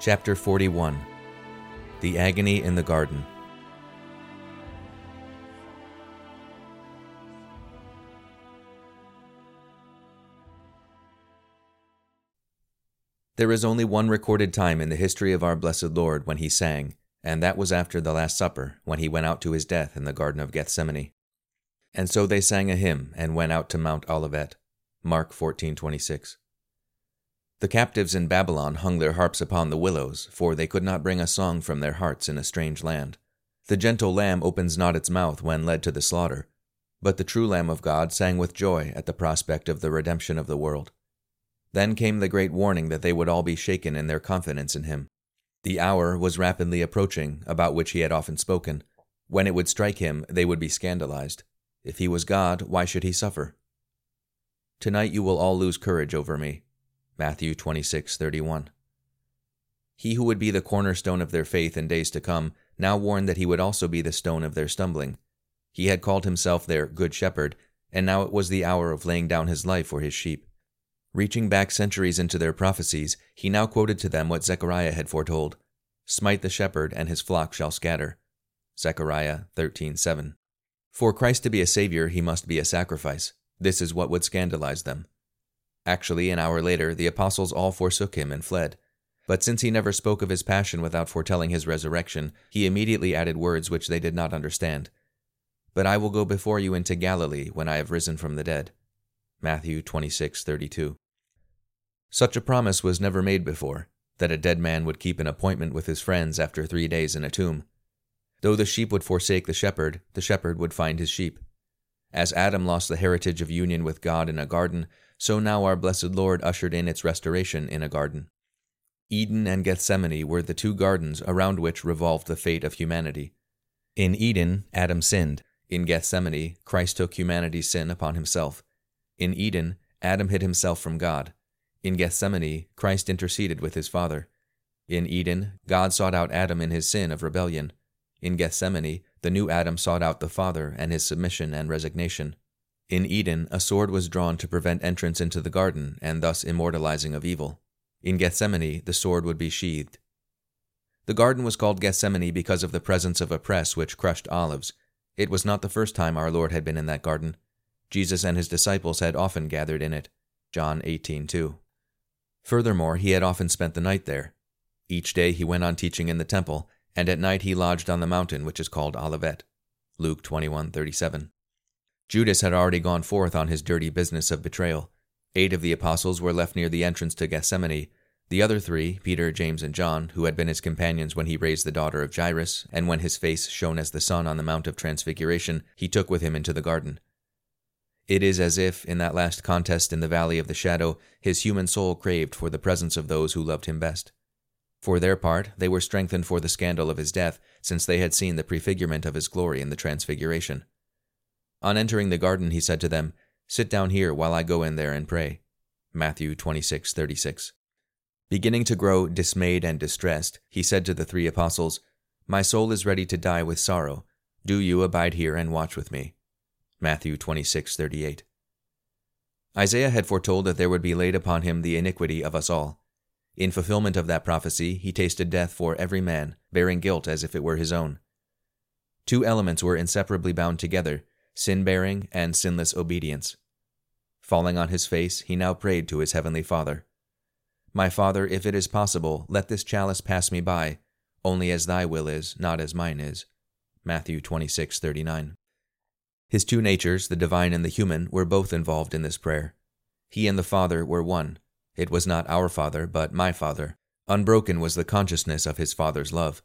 Chapter 41 The Agony in the Garden. There is only one recorded time in the history of our blessed Lord when he sang, and that was after the Last Supper, when he went out to his death in the Garden of Gethsemane. And so they sang a hymn and went out to Mount Olivet. Mark 14:26. The captives in Babylon hung their harps upon the willows, for they could not bring a song from their hearts in a strange land. The gentle lamb opens not its mouth when led to the slaughter, but the true Lamb of God sang with joy at the prospect of the redemption of the world. Then came the great warning that they would all be shaken in their confidence in him. The hour was rapidly approaching, about which he had often spoken. When it would strike him, they would be scandalized. If he was God, why should he suffer? Tonight you will all lose courage over me. Matthew 26:31. He who would be the cornerstone of their faith in days to come now warned that he would also be the stone of their stumbling. He had called himself their good shepherd, and now it was the hour of laying down his life for his sheep. Reaching back centuries into their prophecies, he now quoted to them what Zechariah had foretold Smite the shepherd, and his flock shall scatter. Zechariah 13:7. For Christ to be a Savior, he must be a sacrifice. This is what would scandalize them. Actually, an hour later, the apostles all forsook him and fled. But since he never spoke of his passion without foretelling his resurrection, he immediately added words which they did not understand. But I will go before you into Galilee when I have risen from the dead. Matthew 26:32. Such a promise was never made before, that a dead man would keep an appointment with his friends after 3 days in a tomb. Though the sheep would forsake the shepherd, the shepherd would find his sheep. As Adam lost the heritage of union with God in a garden, so now our blessed Lord ushered in its restoration in a garden. Eden and Gethsemane were the two gardens around which revolved the fate of humanity. In Eden, Adam sinned. In Gethsemane, Christ took humanity's sin upon himself. In Eden, Adam hid himself from God. In Gethsemane, Christ interceded with his Father. In Eden, God sought out Adam in his sin of rebellion. In Gethsemane, the new Adam sought out the Father and his submission and resignation. In Eden, a sword was drawn to prevent entrance into the garden and thus immortalizing of evil. In Gethsemane, the sword would be sheathed. The garden was called Gethsemane because of the presence of a press which crushed olives. It was not the first time our Lord had been in that garden. Jesus and his disciples had often gathered in it. John 18:2. Furthermore, he had often spent the night there. Each day he went on teaching in the temple, and at night he lodged on the mountain which is called Olivet. Luke 21:37. Judas had already gone forth on his dirty business of betrayal. Eight of the apostles were left near the entrance to Gethsemane. The other three, Peter, James, and John, who had been his companions when he raised the daughter of Jairus, and when his face shone as the sun on the Mount of Transfiguration, he took with him into the garden. It is as if, in that last contest in the valley of the shadow, his human soul craved for the presence of those who loved him best. For their part, they were strengthened for the scandal of his death, since they had seen the prefigurement of his glory in the Transfiguration. On entering the garden, he said to them, Sit down here while I go in there and pray. Matthew 26:36. Beginning to grow dismayed and distressed, he said to the three apostles, My soul is ready to die with sorrow. Do you abide here and watch with me. Matthew 26:38. Isaiah had foretold that there would be laid upon him the iniquity of us all. In fulfillment of that prophecy, he tasted death for every man, bearing guilt as if it were his own. Two elements were inseparably bound together sin bearing, and sinless obedience. Falling on his face, he now prayed to his heavenly Father My Father, if it is possible, let this chalice pass me by, only as thy will is, not as mine is. Matthew 26:39. His two natures, the divine and the human, were both involved in this prayer. He and the Father were one. It was not our Father, but my Father. Unbroken was the consciousness of his Father's love.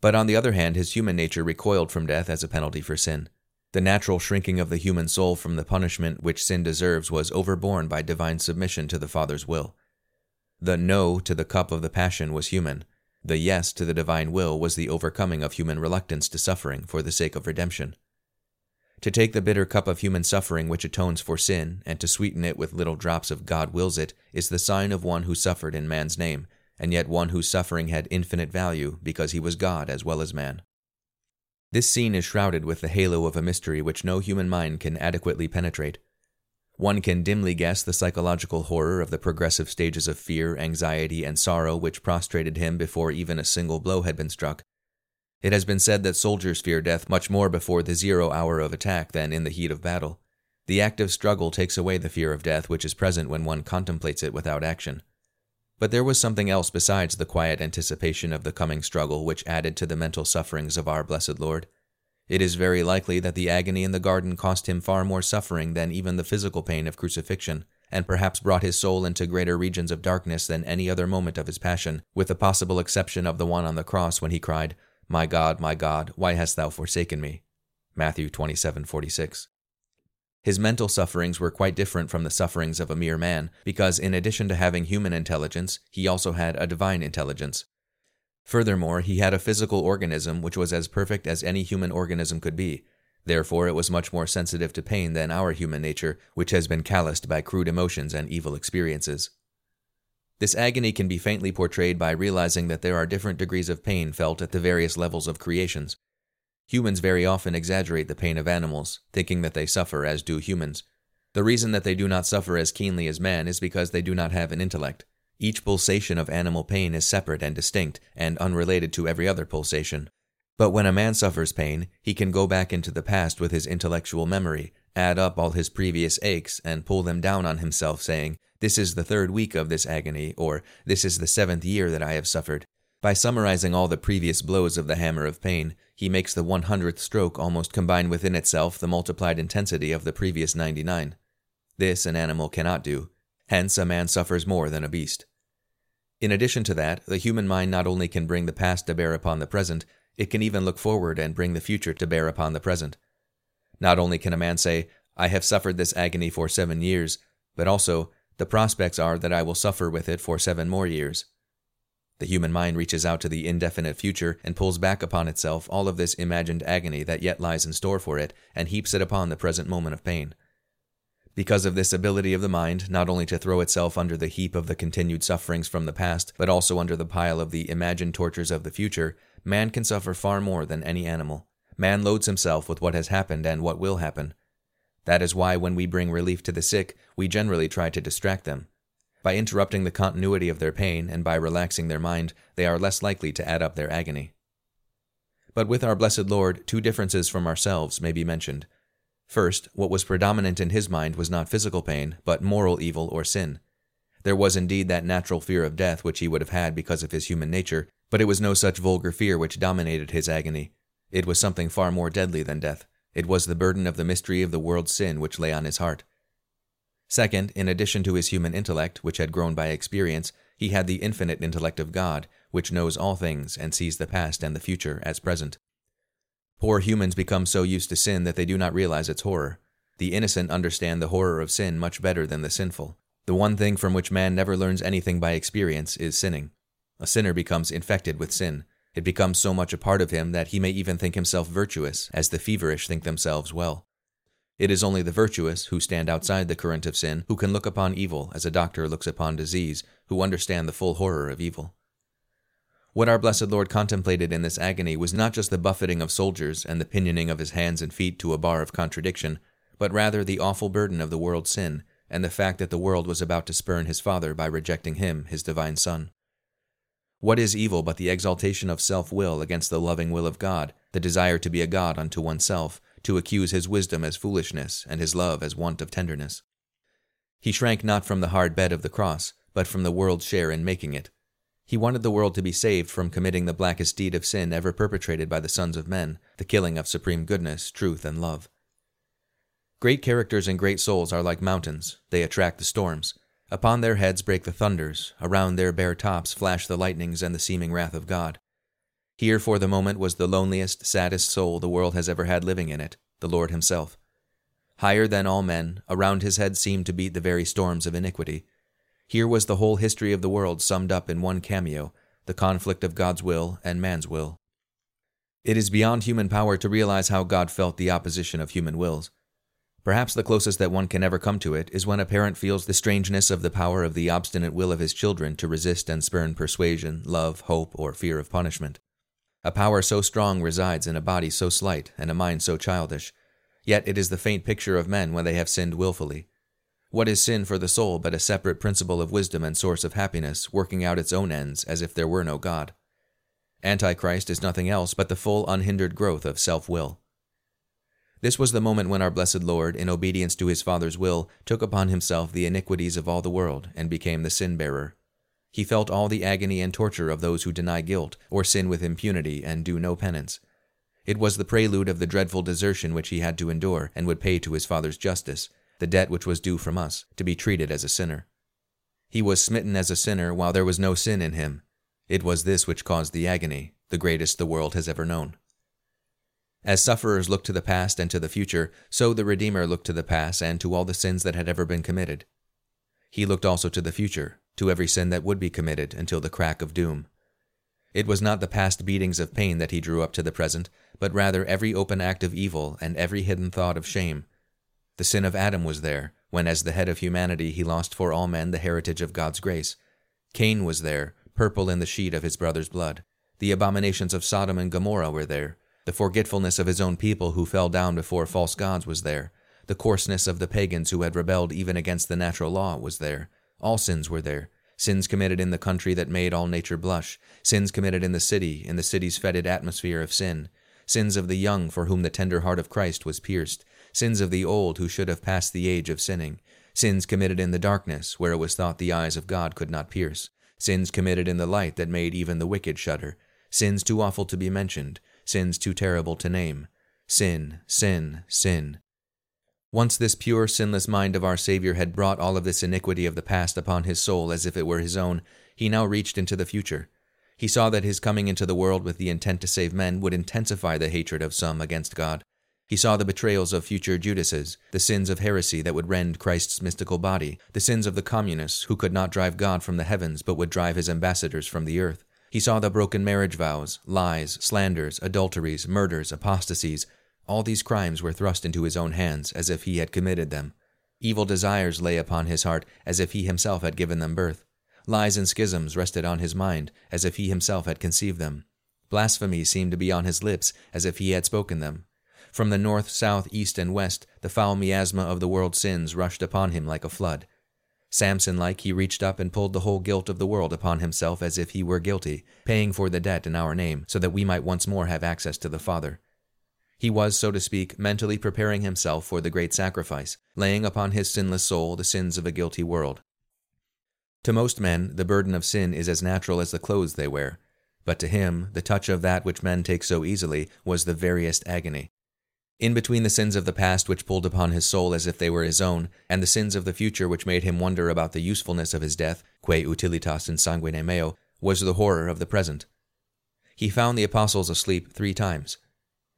But on the other hand, his human nature recoiled from death as a penalty for sin. The natural shrinking of the human soul from the punishment which sin deserves was overborne by divine submission to the Father's will. The no to the cup of the passion was human. The yes to the divine will was the overcoming of human reluctance to suffering for the sake of redemption. To take the bitter cup of human suffering which atones for sin, and to sweeten it with little drops of God wills it, is the sign of one who suffered in man's name, and yet one whose suffering had infinite value because he was God as well as man. This scene is shrouded with the halo of a mystery which no human mind can adequately penetrate. One can dimly guess the psychological horror of the progressive stages of fear, anxiety, and sorrow which prostrated him before even a single blow had been struck. It has been said that soldiers fear death much more before the zero hour of attack than in the heat of battle. The active struggle takes away the fear of death which is present when one contemplates it without action. But there was something else besides the quiet anticipation of the coming struggle which added to the mental sufferings of our blessed Lord. It is very likely that the agony in the garden cost him far more suffering than even the physical pain of crucifixion, and perhaps brought his soul into greater regions of darkness than any other moment of his passion, with the possible exception of the one on the cross when he cried, My God, my God, why hast thou forsaken me? Matthew 27:46. His mental sufferings were quite different from the sufferings of a mere man, because in addition to having human intelligence, he also had a divine intelligence, Furthermore, he had a physical organism which was as perfect as any human organism could be. Therefore, it was much more sensitive to pain than our human nature, which has been calloused by crude emotions and evil experiences. This agony can be faintly portrayed by realizing that there are different degrees of pain felt at the various levels of creations. Humans very often exaggerate the pain of animals, thinking that they suffer as do humans. The reason that they do not suffer as keenly as man is because they do not have an intellect. Each pulsation of animal pain is separate and distinct and unrelated to every other pulsation. But when a man suffers pain, he can go back into the past with his intellectual memory, add up all his previous aches, and pull them down on himself, saying, This is the third week of this agony, or This is the seventh year that I have suffered. By summarizing all the previous blows of the hammer of pain, he makes the 100th stroke almost combine within itself the multiplied intensity of the previous 99. This an animal cannot do, Hence, a man suffers more than a beast. In addition to that, the human mind not only can bring the past to bear upon the present, it can even look forward and bring the future to bear upon the present. Not only can a man say, I have suffered this agony for seven years, but also, the prospects are that I will suffer with it for seven more years. The human mind reaches out to the indefinite future and pulls back upon itself all of this imagined agony that yet lies in store for it and heaps it upon the present moment of pain. Because of this ability of the mind, not only to throw itself under the heap of the continued sufferings from the past, but also under the pile of the imagined tortures of the future, man can suffer far more than any animal. Man loads himself with what has happened and what will happen. That is why when we bring relief to the sick, we generally try to distract them. By interrupting the continuity of their pain and by relaxing their mind, they are less likely to add up their agony. But with our blessed Lord, two differences from ourselves may be mentioned. First, what was predominant in his mind was not physical pain, but moral evil or sin. There was indeed that natural fear of death which he would have had because of his human nature, but it was no such vulgar fear which dominated his agony. It was something far more deadly than death. It was the burden of the mystery of the world's sin which lay on his heart. Second, in addition to his human intellect, which had grown by experience, he had the infinite intellect of God, which knows all things and sees the past and the future as present. Poor humans become so used to sin that they do not realize its horror. The innocent understand the horror of sin much better than the sinful. The one thing from which man never learns anything by experience is sinning. A sinner becomes infected with sin. It becomes so much a part of him that he may even think himself virtuous, as the feverish think themselves well. It is only the virtuous, who stand outside the current of sin, who can look upon evil as a doctor looks upon disease, who understand the full horror of evil. What our blessed Lord contemplated in this agony was not just the buffeting of soldiers and the pinioning of his hands and feet to a bar of contradiction, but rather the awful burden of the world's sin, and the fact that the world was about to spurn his Father by rejecting him, his divine Son. What is evil but the exaltation of self will against the loving will of God, the desire to be a God unto oneself, to accuse his wisdom as foolishness, and his love as want of tenderness? He shrank not from the hard bed of the cross, but from the world's share in making it, he wanted the world to be saved from committing the blackest deed of sin ever perpetrated by the sons of men, the killing of supreme goodness, truth, and love. Great characters and great souls are like mountains, they attract the storms. Upon their heads break the thunders, around their bare tops flash the lightnings and the seeming wrath of God. Here for the moment was the loneliest, saddest soul the world has ever had living in it, the Lord Himself. Higher than all men, around his head seemed to beat the very storms of iniquity. Here was the whole history of the world summed up in one cameo the conflict of God's will and man's will. It is beyond human power to realize how God felt the opposition of human wills. Perhaps the closest that one can ever come to it is when a parent feels the strangeness of the power of the obstinate will of his children to resist and spurn persuasion, love, hope, or fear of punishment. A power so strong resides in a body so slight and a mind so childish, yet it is the faint picture of men when they have sinned wilfully. What is sin for the soul but a separate principle of wisdom and source of happiness, working out its own ends as if there were no God? Antichrist is nothing else but the full unhindered growth of self will. This was the moment when our blessed Lord, in obedience to his Father's will, took upon himself the iniquities of all the world and became the sin bearer. He felt all the agony and torture of those who deny guilt or sin with impunity and do no penance. It was the prelude of the dreadful desertion which he had to endure and would pay to his Father's justice, the debt which was due from us, to be treated as a sinner. He was smitten as a sinner while there was no sin in him. It was this which caused the agony, the greatest the world has ever known. As sufferers look to the past and to the future, so the Redeemer looked to the past and to all the sins that had ever been committed. He looked also to the future, to every sin that would be committed until the crack of doom. It was not the past beatings of pain that he drew up to the present, but rather every open act of evil and every hidden thought of shame. The sin of Adam was there, when as the head of humanity he lost for all men the heritage of God's grace. Cain was there, purple in the sheet of his brother's blood. The abominations of Sodom and Gomorrah were there, the forgetfulness of his own people who fell down before false gods was there. The coarseness of the pagans who had rebelled even against the natural law was there. All sins were there. Sins committed in the country that made all nature blush. Sins committed in the city, in the city's fetid atmosphere of sin. Sins of the young for whom the tender heart of Christ was pierced. Sins of the old who should have passed the age of sinning. Sins committed in the darkness, where it was thought the eyes of God could not pierce. Sins committed in the light that made even the wicked shudder. Sins too awful to be mentioned sins too terrible to name. Sin, sin, sin. Once this pure, sinless mind of our Savior had brought all of this iniquity of the past upon his soul as if it were his own, he now reached into the future. He saw that his coming into the world with the intent to save men would intensify the hatred of some against God. He saw the betrayals of future Judases, the sins of heresy that would rend Christ's mystical body, the sins of the communists who could not drive God from the heavens but would drive his ambassadors from the earth. He saw the broken marriage vows, lies, slanders, adulteries, murders, apostasies. All these crimes were thrust into his own hands as if he had committed them. Evil desires lay upon his heart as if he himself had given them birth. Lies and schisms rested on his mind as if he himself had conceived them. Blasphemy seemed to be on his lips as if he had spoken them. From the north, south, east, and west, the foul miasma of the world's sins rushed upon him like a flood. Samson like, he reached up and pulled the whole guilt of the world upon himself as if he were guilty, paying for the debt in our name, so that we might once more have access to the Father. He was, so to speak, mentally preparing himself for the great sacrifice, laying upon his sinless soul the sins of a guilty world. To most men, the burden of sin is as natural as the clothes they wear, but to him, the touch of that which men take so easily was the veriest agony. In between the sins of the past which pulled upon his soul as if they were his own, and the sins of the future which made him wonder about the usefulness of his death, quae utilitas in sanguine meo, was the horror of the present. He found the apostles asleep three times.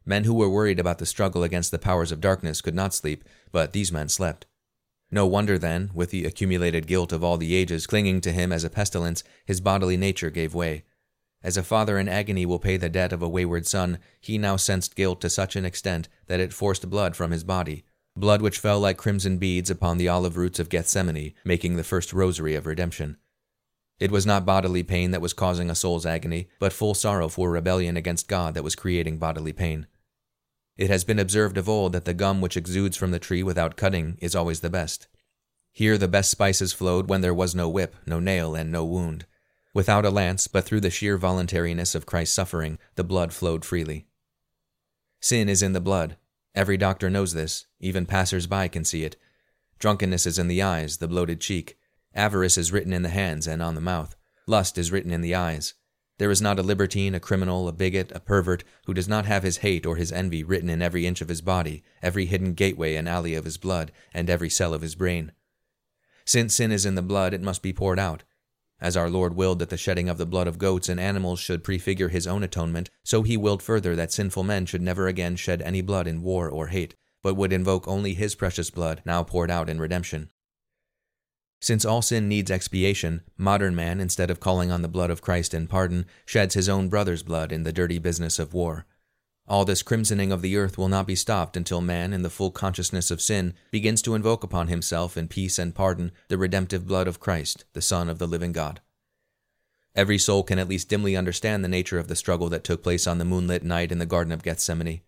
Men who were worried about the struggle against the powers of darkness could not sleep, but these men slept. No wonder then, with the accumulated guilt of all the ages clinging to him as a pestilence, his bodily nature gave way. As a father in agony will pay the debt of a wayward son, he now sensed guilt to such an extent that it forced blood from his body, blood which fell like crimson beads upon the olive roots of Gethsemane, making the first rosary of redemption. It was not bodily pain that was causing a soul's agony, but full sorrow for rebellion against God that was creating bodily pain. It has been observed of old that the gum which exudes from the tree without cutting is always the best. Here the best spices flowed when there was no whip, no nail, and no wound. Without a lance, but through the sheer voluntariness of Christ's suffering, the blood flowed freely. Sin is in the blood. Every doctor knows this, even passers by can see it. Drunkenness is in the eyes, the bloated cheek. Avarice is written in the hands and on the mouth. Lust is written in the eyes. There is not a libertine, a criminal, a bigot, a pervert, who does not have his hate or his envy written in every inch of his body, every hidden gateway and alley of his blood, and every cell of his brain. Since sin is in the blood, it must be poured out. As our Lord willed that the shedding of the blood of goats and animals should prefigure his own atonement, so he willed further that sinful men should never again shed any blood in war or hate, but would invoke only his precious blood, now poured out in redemption. Since all sin needs expiation, modern man, instead of calling on the blood of Christ in pardon, sheds his own brother's blood in the dirty business of war. All this crimsoning of the earth will not be stopped until man, in the full consciousness of sin, begins to invoke upon himself in peace and pardon the redemptive blood of Christ, the Son of the living God. Every soul can at least dimly understand the nature of the struggle that took place on the moonlit night in the Garden of Gethsemane.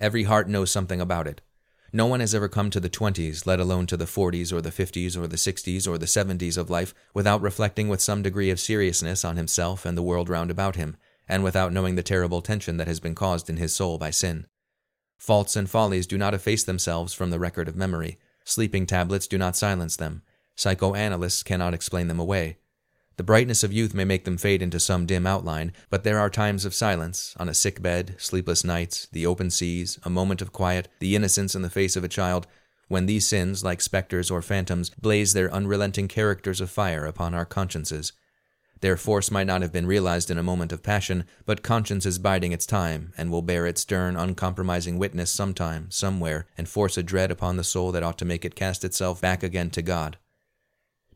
Every heart knows something about it. No one has ever come to the 20s, let alone to the 40s or the 50s or the 60s or the 70s of life, without reflecting with some degree of seriousness on himself and the world round about him, and without knowing the terrible tension that has been caused in his soul by sin. Faults and follies do not efface themselves from the record of memory. Sleeping tablets do not silence them. Psychoanalysts cannot explain them away. The brightness of youth may make them fade into some dim outline, but there are times of silence, on a sick bed, sleepless nights, the open seas, a moment of quiet, the innocence in the face of a child, when these sins, like spectres or phantoms, blaze their unrelenting characters of fire upon our consciences. Their force might not have been realized in a moment of passion, but conscience is biding its time, and will bear its stern, uncompromising witness sometime, somewhere, and force a dread upon the soul that ought to make it cast itself back again to God.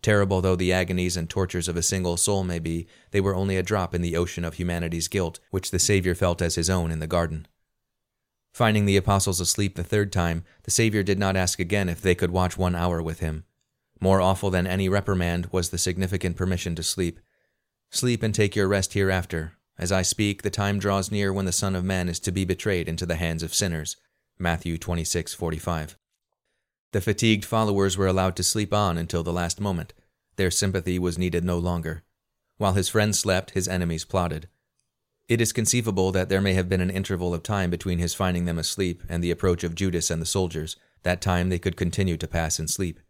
Terrible though the agonies and tortures of a single soul may be, they were only a drop in the ocean of humanity's guilt, which the Savior felt as his own in the garden. Finding the apostles asleep the third time, the Savior did not ask again if they could watch one hour with him. More awful than any reprimand was the significant permission to sleep. Sleep and take your rest hereafter. As I speak, the time draws near when the Son of Man is to be betrayed into the hands of sinners. Matthew 26:45. The fatigued followers were allowed to sleep on until the last moment. Their sympathy was needed no longer. While his friends slept, his enemies plotted. It is conceivable that there may have been an interval of time between his finding them asleep and the approach of Judas and the soldiers. That time they could continue to pass in sleep.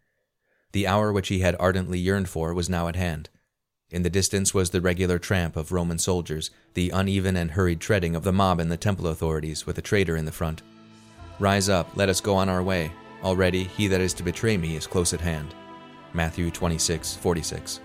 The hour which he had ardently yearned for was now at hand. In the distance was the regular tramp of Roman soldiers, the uneven and hurried treading of the mob and the temple authorities, with a traitor in the front. Rise up, let us go on our way, Already he that is to betray me is close at hand. Matthew 26, 46.